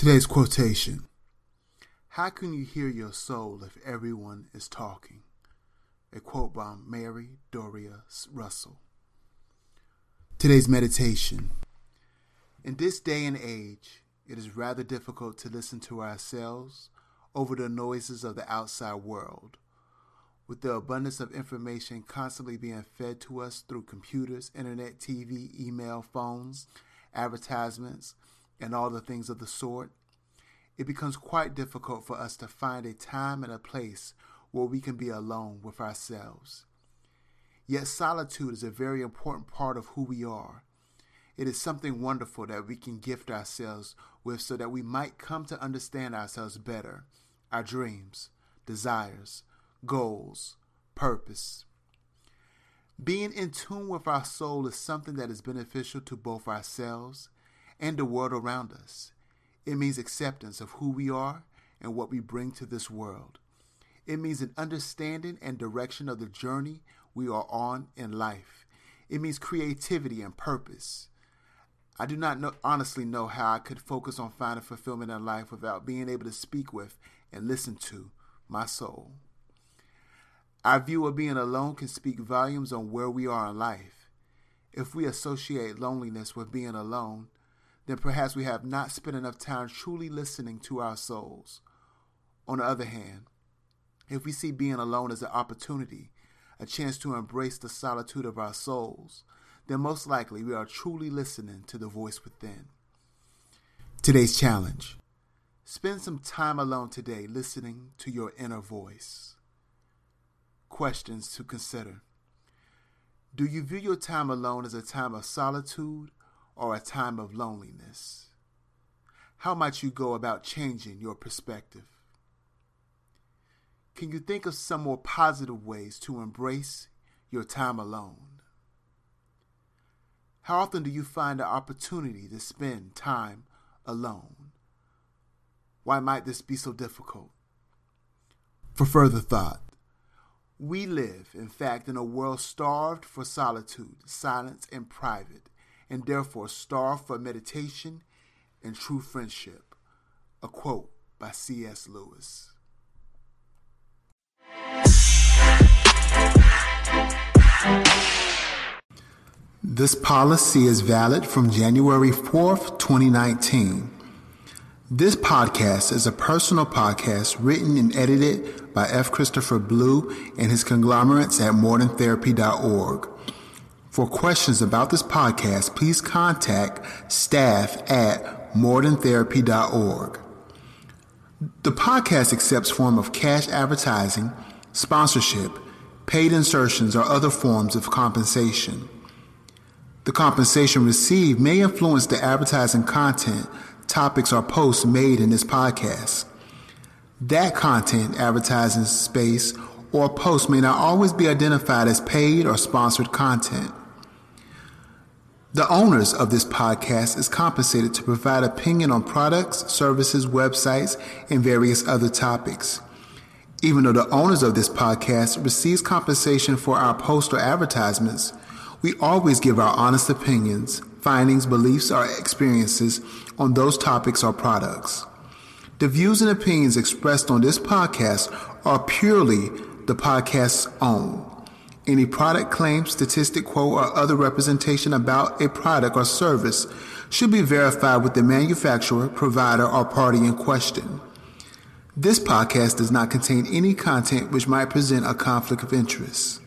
Today's quotation How can you hear your soul if everyone is talking? A quote by Mary Doria Russell. Today's meditation In this day and age, it is rather difficult to listen to ourselves over the noises of the outside world. With the abundance of information constantly being fed to us through computers, internet, TV, email, phones, advertisements, and all the things of the sort, it becomes quite difficult for us to find a time and a place where we can be alone with ourselves. Yet solitude is a very important part of who we are. It is something wonderful that we can gift ourselves with so that we might come to understand ourselves better, our dreams, desires, goals, purpose. Being in tune with our soul is something that is beneficial to both ourselves and the world around us. It means acceptance of who we are and what we bring to this world. It means an understanding and direction of the journey we are on in life. It means creativity and purpose. I do not know, honestly know how I could focus on finding fulfillment in life without being able to speak with and listen to my soul. Our view of being alone can speak volumes on where we are in life. If we associate loneliness with being alone, then perhaps we have not spent enough time truly listening to our souls. On the other hand, if we see being alone as an opportunity, a chance to embrace the solitude of our souls, then most likely we are truly listening to the voice within. Today's challenge spend some time alone today listening to your inner voice. Questions to consider Do you view your time alone as a time of solitude or a time of loneliness? How might you go about changing your perspective? Can you think of some more positive ways to embrace your time alone? How often do you find the opportunity to spend time alone? Why might this be so difficult? For further thought, we live, in fact, in a world starved for solitude, silence, and private and therefore starve for meditation and true friendship. A quote by C.S. Lewis. This policy is valid from January 4th, 2019. This podcast is a personal podcast written and edited by F. Christopher Blue and his conglomerates at moderntherapy.org. For questions about this podcast, please contact staff at moderntherapy.org. The podcast accepts form of cash advertising, sponsorship, paid insertions, or other forms of compensation. The compensation received may influence the advertising content, topics, or posts made in this podcast. That content, advertising space, or post may not always be identified as paid or sponsored content. The owners of this podcast is compensated to provide opinion on products, services, websites, and various other topics. Even though the owners of this podcast receives compensation for our post or advertisements, we always give our honest opinions, findings, beliefs, or experiences on those topics or products. The views and opinions expressed on this podcast are purely the podcast's own. Any product claim, statistic, quote, or other representation about a product or service should be verified with the manufacturer, provider, or party in question. This podcast does not contain any content which might present a conflict of interest.